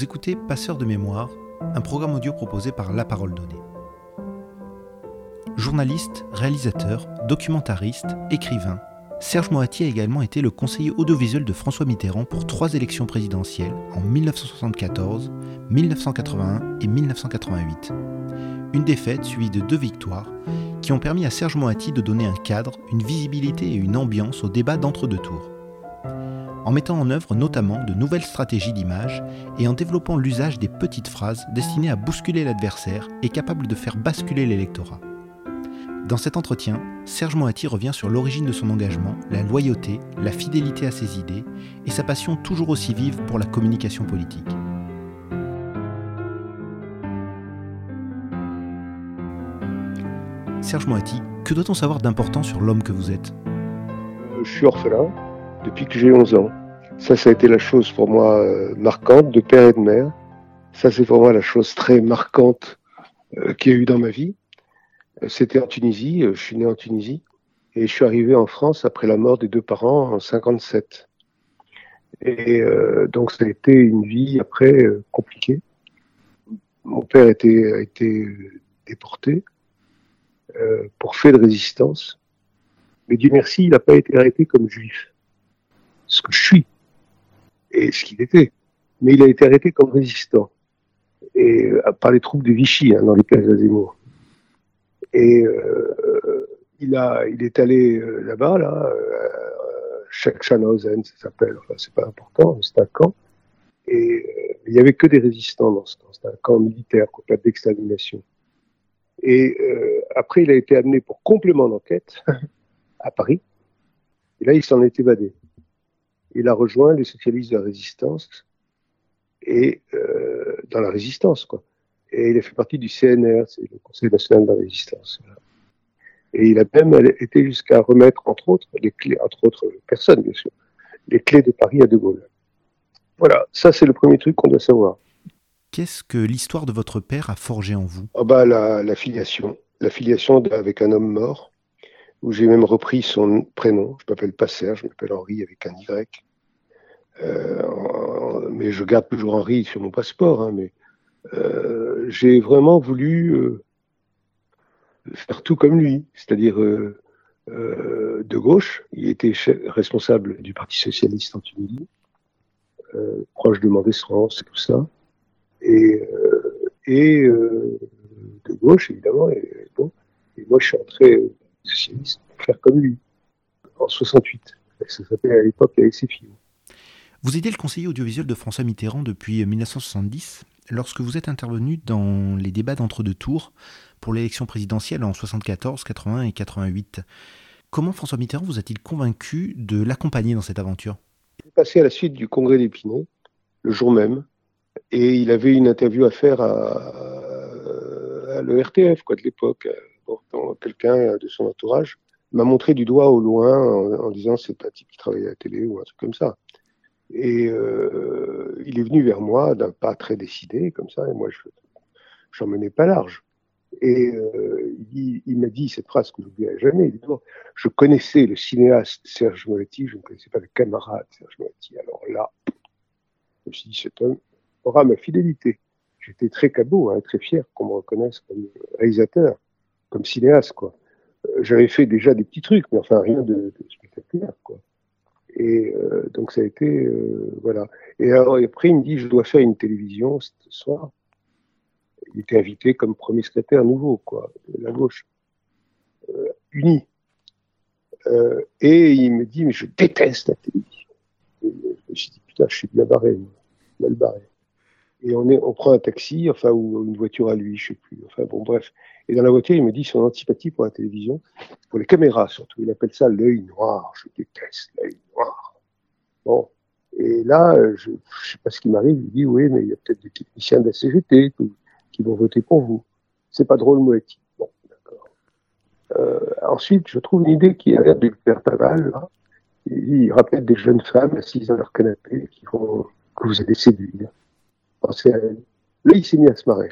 Vous écoutez Passeur de mémoire, un programme audio proposé par La Parole Donnée. Journaliste, réalisateur, documentariste, écrivain, Serge Moati a également été le conseiller audiovisuel de François Mitterrand pour trois élections présidentielles en 1974, 1981 et 1988. Une défaite suivie de deux victoires qui ont permis à Serge Moati de donner un cadre, une visibilité et une ambiance au débat d'entre-deux tours. En mettant en œuvre notamment de nouvelles stratégies d'image et en développant l'usage des petites phrases destinées à bousculer l'adversaire et capables de faire basculer l'électorat. Dans cet entretien, Serge Moati revient sur l'origine de son engagement, la loyauté, la fidélité à ses idées et sa passion toujours aussi vive pour la communication politique. Serge Moati, que doit-on savoir d'important sur l'homme que vous êtes? Je suis orphelin depuis que j'ai 11 ans. Ça, ça a été la chose pour moi euh, marquante de père et de mère. Ça, c'est pour moi la chose très marquante euh, qu'il y a eu dans ma vie. C'était en Tunisie, euh, je suis né en Tunisie, et je suis arrivé en France après la mort des deux parents en 57. Et euh, donc ça a été une vie après euh, compliquée. Mon père était, a été déporté euh, pour fait de résistance, mais Dieu merci, il n'a pas été arrêté comme juif, ce que je suis et ce qu'il était, mais il a été arrêté comme résistant et par les troupes de Vichy hein, dans les cases d'Azemmour. Et euh, il, a, il est allé euh, là-bas, là, euh, Schachanhausen, ça s'appelle, enfin, c'est pas important, c'est un camp. Et euh, il y avait que des résistants dans ce camp, c'était un camp militaire, quoi, d'extermination. Et euh, après, il a été amené pour complément d'enquête à Paris. Et là, il s'en est évadé. Il a rejoint les socialistes de la résistance et euh, dans la résistance, quoi et il a fait partie du CNR, c'est le Conseil national de la résistance. Et il a même été jusqu'à remettre, entre autres, les clés, entre autres personnes, bien sûr, les clés de Paris à De Gaulle. Voilà, ça c'est le premier truc qu'on doit savoir. Qu'est-ce que l'histoire de votre père a forgé en vous? Oh bah, la, la filiation, la filiation avec un homme mort, où j'ai même repris son prénom. Je m'appelle pas Serge, je m'appelle Henri avec un Y. Euh, mais je garde toujours Henri sur mon passeport, hein, mais euh, j'ai vraiment voulu euh, faire tout comme lui, c'est-à-dire de gauche. Il était responsable du Parti socialiste en Tunisie, proche de Mendès-France et tout ça, et, et de gauche évidemment. Et, bon, et moi, je suis entré socialiste pour faire comme lui en 68. Ça s'appelait à l'époque la SFIO. Vous étiez le conseiller audiovisuel de François Mitterrand depuis 1970 lorsque vous êtes intervenu dans les débats d'entre-deux tours pour l'élection présidentielle en 74, 81 et 88. Comment François Mitterrand vous a-t-il convaincu de l'accompagner dans cette aventure? Il est passé à la suite du congrès d'Épinay, le jour même, et il avait une interview à faire à, à l'ERTF quoi, de l'époque. Quelqu'un de son entourage m'a montré du doigt au loin en, disant c'est un type qui travaille à la télé ou un truc comme ça. Et euh, il est venu vers moi d'un pas très décidé, comme ça, et moi, je n'en menais pas large. Et euh, il, m'a dit cette phrase que je n'oublierai jamais. Je connaissais le cinéaste Serge Moetti, je ne connaissais pas le camarade Serge Moetti. Alors là, je me suis dit, cet homme aura ma fidélité. J'étais très cabot, hein, très fier qu'on me reconnaisse comme réalisateur, comme cinéaste, quoi. Euh, J'avais fait déjà des petits trucs, mais enfin rien de, spectaculaire, quoi. Et euh, donc ça a été euh, voilà. Et alors, après il me dit je dois faire une télévision ce soir. Il était invité comme premier secrétaire nouveau quoi, de la gauche, euh, uni. Euh, et il me dit mais je déteste la télévision. Et je me suis dit putain je suis bien barré, mal barré. Et on est, on prend un taxi, enfin ou une voiture à lui, je sais plus. Enfin bon bref. Et dans la voiture il me dit son antipathie pour la télévision, pour les caméras surtout. Il appelle ça l'œil noir. Je déteste l'œil noir. Bon. Et là, je ne sais pas ce qui m'arrive. Il dit oui, mais il y a peut-être des techniciens de la CGT qui, vont voter pour vous. C'est pas drôle, Moetti. Bon, d'accord. Euh, ensuite, je trouve une idée qui a l'air de lui faire pas mal. Il, il rappelle des jeunes femmes assises dans leur canapé qui vont, que vous allez séduire. À elle. Là, il s'est mis à se marrer.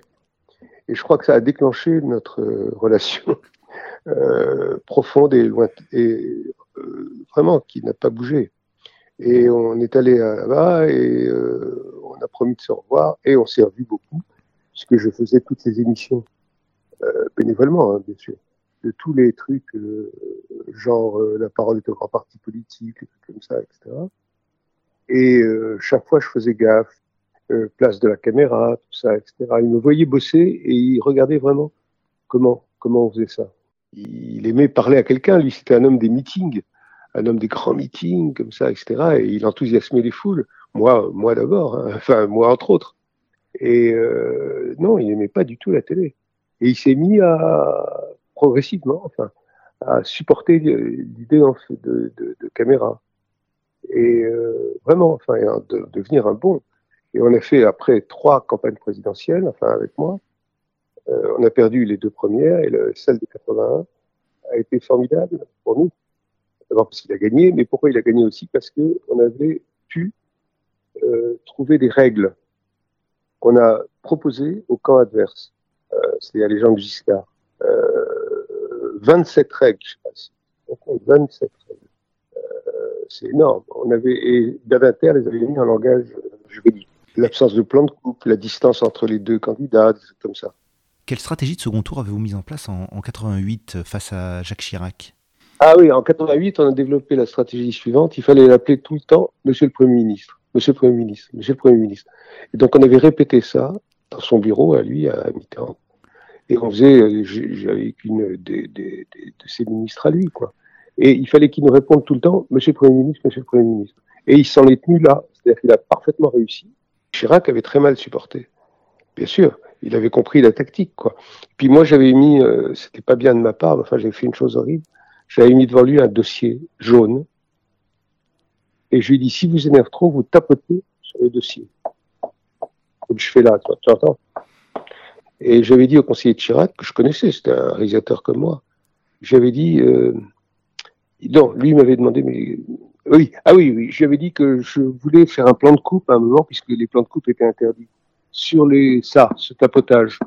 Et je crois que ça a déclenché notre euh, relation euh, profonde et lointaine, et euh, vraiment qui n'a pas bougé. Et on est allé là-bas et on a promis de se revoir et on s'est revu beaucoup, puisque je faisais toutes ces émissions bénévolement, hein, bien sûr, de tous les trucs, genre la parole est au grand parti politique, comme ça, etc. Et chaque fois, je faisais gaffe, place de la caméra, tout ça, etc. Il me voyait bosser et il regardait vraiment comment, comment on faisait ça. Il aimait parler à quelqu'un, lui, c'était un homme des meetings, un homme des grands meetings, comme ça, etc. Et il enthousiasmait les foules. Moi, moi d'abord, hein. enfin, moi entre autres. Et non, il n'aimait pas du tout la télé. Et il s'est mis à progressivement, enfin, à supporter l'idée de, caméra. Et euh, vraiment, enfin, de, devenir un bon. Et on a fait après trois campagnes présidentielles, enfin avec moi. Euh, on a perdu les deux premières et le, celle de 81 a été formidable pour nous. D'abord parce qu'il a gagné, mais pourquoi il a gagné aussi? Parce que on avait pu euh, trouver des règles qu'on a proposées au camp adverse. Euh, c'est-à-dire les gens de Giscard. 27 règles, je sais pas si. On compte 27 règles. Euh, c'est énorme. On avait, et Badinter les avait mis en langage juridique. L'absence de plan de coupe, la distance entre les deux candidats, des trucs comme ça. Quelle stratégie de second tour avez-vous mise en place en, en 88 face à Jacques Chirac? Ah oui, en 88, on a développé la stratégie suivante. Il fallait l'appeler tout le temps Monsieur le Premier ministre. Monsieur le Premier ministre. Monsieur le Premier ministre. Et donc on avait répété ça dans son bureau à lui, à Mitterrand. Et on faisait, euh, avec une des, des, de ses ministres à lui, quoi. Et il fallait qu'il nous réponde tout le temps, Monsieur le Premier ministre, Monsieur le Premier ministre. Et il s'en est tenu là, c'est-à-dire qu'il a parfaitement réussi. Chirac avait très mal supporté, bien sûr. Il avait compris la tactique, quoi. Puis moi, j'avais mis, euh, c'était pas bien de ma part, enfin, j'avais fait une chose horrible. J'avais mis devant lui un dossier jaune. Et je lui ai dit, si vous énerve trop, vous tapotez sur le dossier comme je fais là, tu entends Et j'avais dit au conseiller de Chirac, que je connaissais, c'était un réalisateur comme moi, j'avais dit, euh, non, lui m'avait demandé, mais oui, ah oui, oui, j'avais dit que je voulais faire un plan de coupe à un moment, puisque les plans de coupe étaient interdits, sur les, ça, ce tapotage.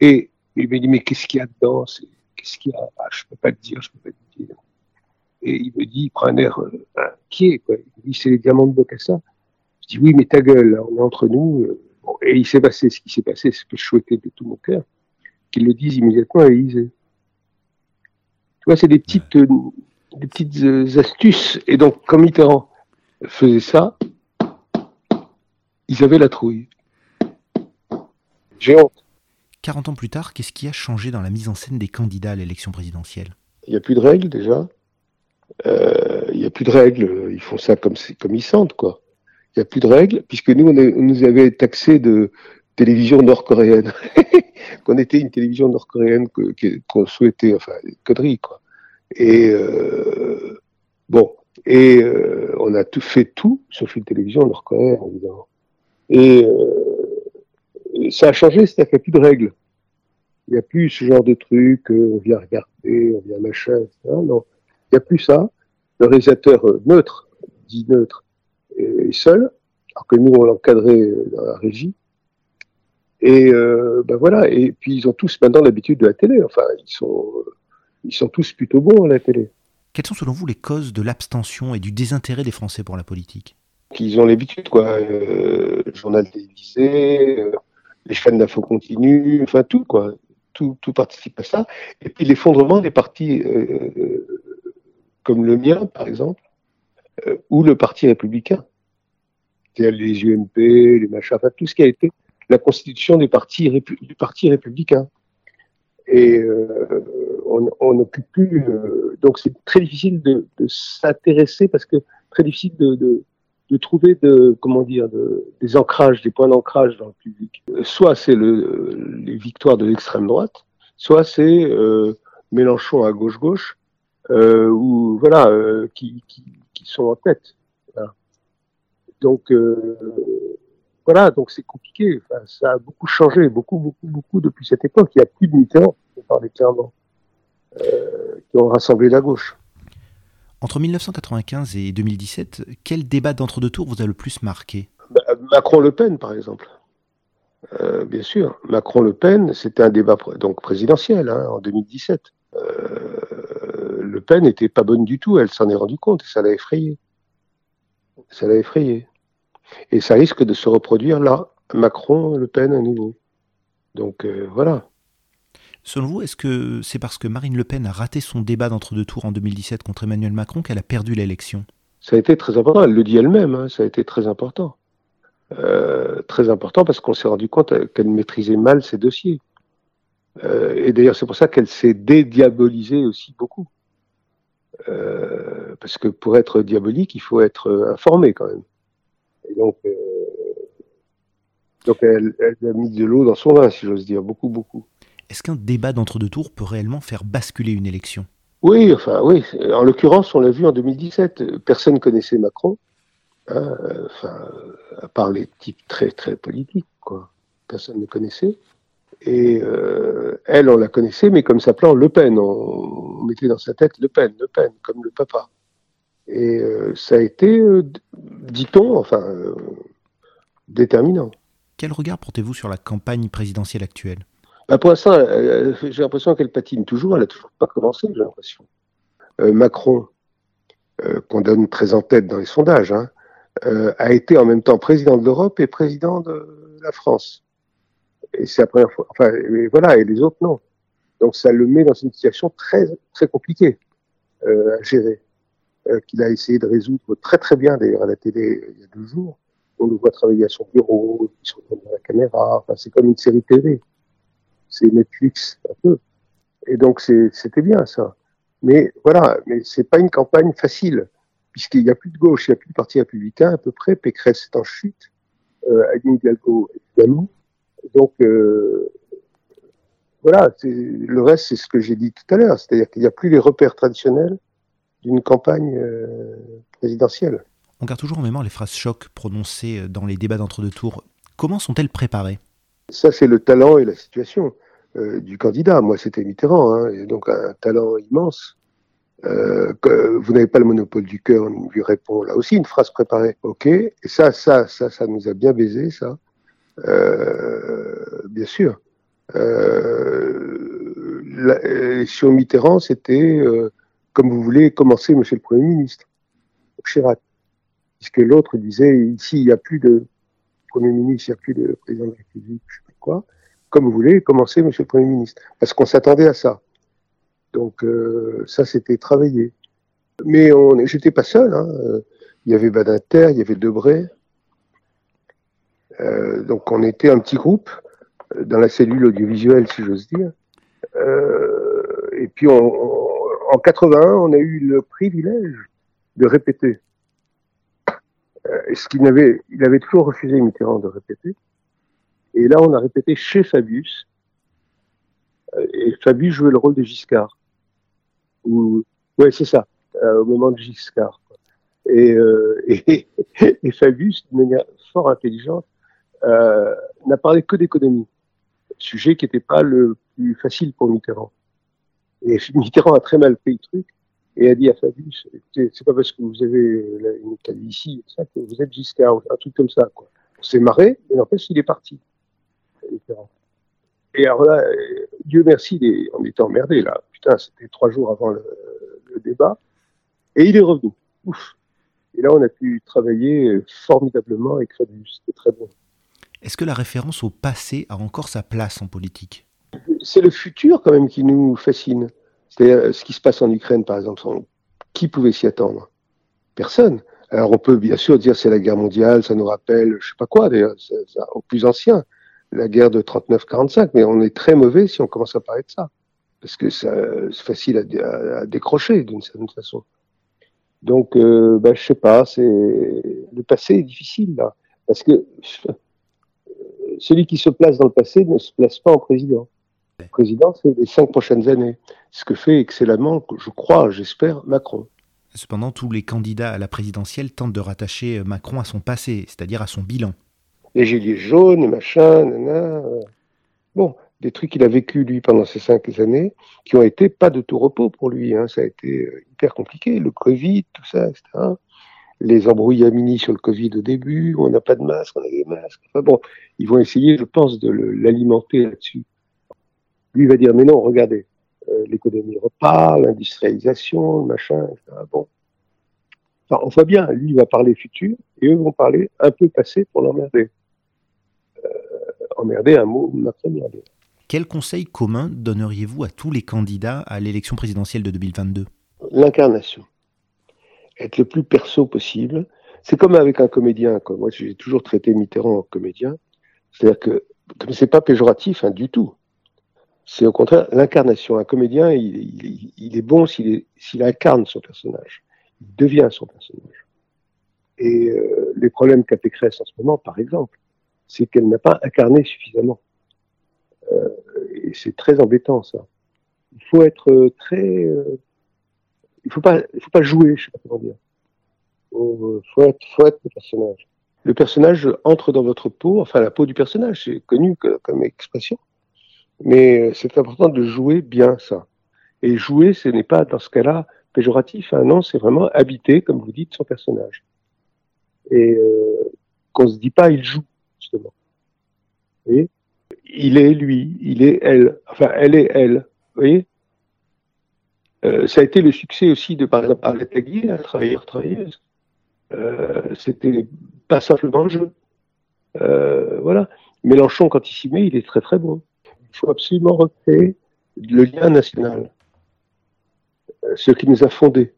Et il m'a dit, mais qu'est-ce qu'il y a dedans? Qu'est-ce qu'il y a? Ah, Je peux pas te dire, je peux pas te dire. Et il me dit, il prend un air euh, inquiet, quoi. Il dit, c'est les diamants de Bocassa. Je dis oui, mais ta gueule, on est entre nous. et il s'est passé ce qui s'est passé, ce que je souhaitais de tout mon cœur, qu'il le dise immédiatement à Élysée. Tu vois, c'est des petites, euh, des petites euh, astuces. Et donc, quand Mitterrand faisait ça, ils avaient la trouille. J'ai honte. 40 ans plus tard, qu'est-ce qui a changé dans la mise en scène des candidats à l'élection présidentielle? Il n'y a plus de règles déjà. Euh, il n'y a plus de règles. Ils font ça comme, comme ils sentent, quoi il n'y a plus de règles, puisque nous, on, nous avait taxé de télévision nord-coréenne, qu'on était une télévision nord-coréenne qu'on souhaitait, enfin, conneries, quoi. Et euh, bon, et euh, on a tout fait tout sauf une télévision nord-coréenne, évidemment. Et, euh, ça a changé, c'est-à-dire qu'il n'y a plus de règles. Il n'y a plus ce genre de truc, on vient regarder, on vient machin, etc. Non, il n'y a plus ça. Le réalisateur neutre, dit neutre, et seul, alors que nous, on l'encadrait dans la régie. Et euh, ben voilà, et puis ils ont tous maintenant l'habitude de la télé, enfin, ils sont, ils sont tous plutôt bons à la télé. Quelles sont selon vous les causes de l'abstention et du désintérêt des Français pour la politique? Qu'ils ont l'habitude, quoi. Euh, le journal télévisé, euh, les chaînes d'info continue, enfin tout, quoi. Tout, tout, participe à ça. Et puis l'effondrement des partis comme le mien, par exemple, euh, ou le Parti républicain. C'est-à-dire les UMP, les machins, enfin tout ce qui a été la constitution des partis du Parti républicain. Et euh, on n'occupe plus. Euh, donc c'est très difficile de, de s'intéresser parce que très difficile de, de, de trouver de comment dire de, des ancrages, des points d'ancrage dans le public. Soit c'est le, les victoires de l'extrême droite, soit c'est euh, Mélenchon à gauche gauche, euh, ou voilà qui, qui, qui sont en tête. Donc euh, voilà, donc c'est compliqué. ça a beaucoup changé, beaucoup, beaucoup, beaucoup depuis cette époque. Il n'y a plus de militants, on parlait clairement, euh, qui ont rassemblé la gauche. Entre 1995 et 2017, quel débat d'entre-deux tours vous a le plus marqué? Bah, Macron-Le Pen, par exemple. Euh, bien sûr, Macron-Le Pen, c'était un débat donc présidentiel hein, en 2017. Le Pen n'était pas bonne du tout, elle s'en est rendue compte et ça l'a effrayée. Ça l'a effrayée. Et ça risque de se reproduire là, Macron-Le Pen à nouveau. Donc euh, voilà. Selon vous, est-ce que c'est parce que Marine Le Pen a raté son débat d'entre-deux tours en 2017 contre Emmanuel Macron qu'elle a perdu l'élection? Ça a été très important, elle le dit elle-même, hein, ça a été très important. Euh, très important parce qu'on s'est rendu compte qu'elle maîtrisait mal ses dossiers. Euh, et d'ailleurs, c'est pour ça qu'elle s'est dédiabolisée aussi beaucoup. Euh, parce que pour être diabolique, il faut être informé quand même. Et donc, donc elle, elle, a mis de l'eau dans son vin, si j'ose dire, beaucoup, beaucoup. Est-ce qu'un débat d'entre-deux tours peut réellement faire basculer une élection? Oui, enfin oui. En l'occurrence, on l'a vu en 2017. Personne ne connaissait Macron, hein, enfin, à part les types très très politiques, quoi. Personne ne connaissait. Et euh, elle, on la connaissait, mais comme s'appelant Le Pen. On, mettait dans sa tête Le Pen, Le Pen, comme le papa. Et euh, ça a été, euh, dit-on, enfin, déterminant. Quel regard portez-vous sur la campagne présidentielle actuelle? Bah, pour l'instant, j'ai l'impression qu'elle patine toujours. Elle n'a toujours pas commencé, j'ai l'impression. Euh, Macron, euh, qu'on donne très en tête dans les sondages, hein, euh, a été en même temps président de l'Europe et président de la France. Et c'est la première fois. Enfin, et voilà, et les autres non. Donc ça le met dans une situation très très compliquée à gérer, qu'il a essayé de résoudre très très bien d'ailleurs à la télé il y a deux jours. On le voit travailler à son bureau, il se retourne la caméra. Enfin, c'est comme une série télé c'est Netflix un peu. Et donc c'était bien ça. Mais voilà, mais c'est pas une campagne facile, puisqu'il n'y a plus de gauche, il n'y a plus de parti républicain à peu près, Pécresse est en chute, euh, Anne Hidalgo évidemment. Donc euh, voilà, le reste c'est ce que j'ai dit tout à l'heure, c'est-à-dire qu'il n'y a plus les repères traditionnels d'une campagne euh, présidentielle. On garde toujours en mémoire les phrases chocs prononcées dans les débats d'entre-deux tours. Comment sont-elles préparées? Ça, c'est le talent et la situation. Euh, du candidat. Moi, c'était Mitterrand, hein, et donc un talent immense. Euh, que vous n'avez pas le monopole du cœur, on lui répond là aussi une phrase préparée. Ok, et ça, ça, ça, ça nous a bien baisé, ça. Euh, bien sûr. Euh, sur Mitterrand, c'était euh, comme vous voulez commencer, Monsieur le Premier ministre, Chirac, puisque l'autre disait ici il n'y a plus de Premier ministre, il n'y a plus de président de la République, je sais pas quoi comme vous voulez, commencer, Monsieur le Premier ministre. Parce qu'on s'attendait à ça. Donc euh, ça, c'était travaillé. Mais on, j'étais pas seul. Hein. Il y avait Badinter, il y avait Debray. Euh, donc on était un petit groupe euh, dans la cellule audiovisuelle, si j'ose dire. Euh, et puis en 81, on a eu le privilège de répéter. Euh, ce qu'il avait, il avait toujours refusé Mitterrand de répéter. Et là, on a répété chez Fabius. Euh, et Fabius jouait le rôle de Giscard. Ou, ouais, c'est ça, euh, au moment de Giscard. Et, et, Fabius, de manière fort intelligente, n'a parlé que d'économie, sujet qui n'était pas le plus facile pour Mitterrand. Et Mitterrand a très mal pris le truc et a dit à Fabius, c'est pas parce que vous avez une Italie ici ça, que vous êtes Giscard, un truc comme ça. On s'est marré, en fait, il est parti. Et alors là, Dieu merci, on était emmerdés là. Putain, c'était trois jours avant le, débat. Et il est revenu. Ouf. Et là, on a pu travailler formidablement avec Crédus. C'était très bon. Est-ce que la référence au passé a encore sa place en politique? C'est le futur quand même qui nous fascine. C'est ce qui se passe en Ukraine, par exemple. Qui pouvait s'y attendre? Personne. Alors on peut bien sûr dire c'est la guerre mondiale, ça nous rappelle, je sais pas quoi d'ailleurs, au plus ancien la guerre de 39-45, mais on est très mauvais si on commence à parler de ça, parce que c'est facile à, décrocher d'une certaine façon. Donc, euh, bah, je sais pas, c'est le passé est difficile là, parce que celui qui se place dans le passé ne se place pas en président. Le président, c'est les cinq prochaines années, ce que fait excellemment, je crois, j'espère, Macron. Cependant, tous les candidats à la présidentielle tentent de rattacher Macron à son passé, c'est-à-dire à son bilan les gilets jaunes, machin, nana. Bon, des trucs qu'il a vécu lui pendant ces cinq années, qui ont été pas de tout repos pour lui. Hein. Ça a été euh, hyper compliqué, le Covid, tout ça, etc. Les embrouillamini sur le Covid au début, on n'a pas de masque, on a des masques. Enfin bon, ils vont essayer, je pense, de l'alimenter là-dessus. Lui va dire, mais non, regardez, euh, l'économie repart, l'industrialisation, le machin, etc. Bon. on voit bien, lui il va parler futur et eux vont parler un peu passé pour l'emmerder. Euh, emmerder, un mot bien. Quel conseil commun donneriez-vous à tous les candidats à l'élection présidentielle de 2022 L'incarnation. Être le plus perso possible. C'est comme avec un comédien. Moi, j'ai toujours traité Mitterrand en comédien. C'est-à-dire que, comme c'est pas péjoratif hein, du tout, c'est au contraire l'incarnation. Un comédien, il, est bon s'il incarne son personnage. Il devient son personnage. Et euh, les problèmes qu'a Pécresse en ce moment, par exemple, c'est qu'elle n'a pas incarné suffisamment. Euh, et c'est très embêtant, ça. Il faut être très... Euh, il faut pas, il faut pas jouer, je sais pas comment dire. Il faut, être, faut être le personnage. Le personnage entre dans votre peau, enfin la peau du personnage, c'est connu comme expression. Mais c'est important de jouer bien ça. Et jouer, ce n'est pas dans ce cas-là péjoratif. Hein. non, c'est vraiment habiter, comme vous dites, son personnage. Et euh, qu'on se dit pas, il joue justement. Vous voyez? Il est lui, il est elle. Enfin, elle est elle. Vous voyez? Euh, Ça a été le succès aussi de, par exemple, Arlette Taguier, la travailleur travailleuse. Euh, C'était pas simplement le jeu. Euh, voilà. Mélenchon, quand il s'y met, il est très très bon il faut absolument recréer le lien national. Euh, ce qui nous a fondés,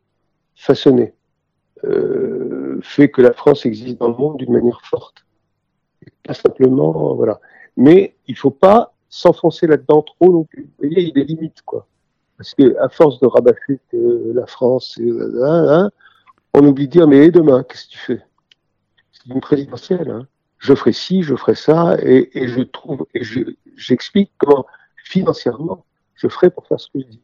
façonnés, euh, fait que la France existe dans le monde d'une manière forte. Pas simplement, voilà. Mais il ne faut pas s'enfoncer là-dedans trop non plus. Vous voyez, il y a des limites, quoi. Parce que à force de rabâcher que la France, on oublie de dire, mais demain, qu'est-ce que tu fais? C'est une présidentielle. Hein je ferai ci, je ferai ça, et, je trouve, et j'explique comment financièrement je ferai pour faire ce que je dis.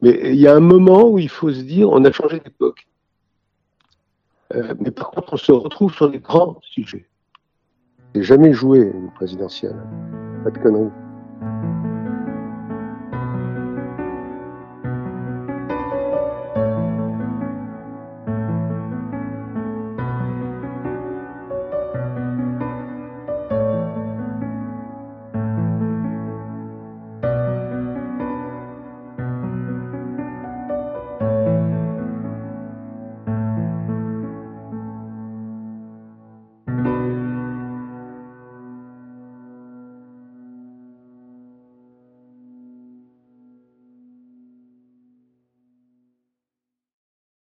Mais il y a un moment où il faut se dire, on a changé d'époque. Euh, mais par contre, on se retrouve sur des grands sujets. Jamais joué une présidentielle. Pas de conneries.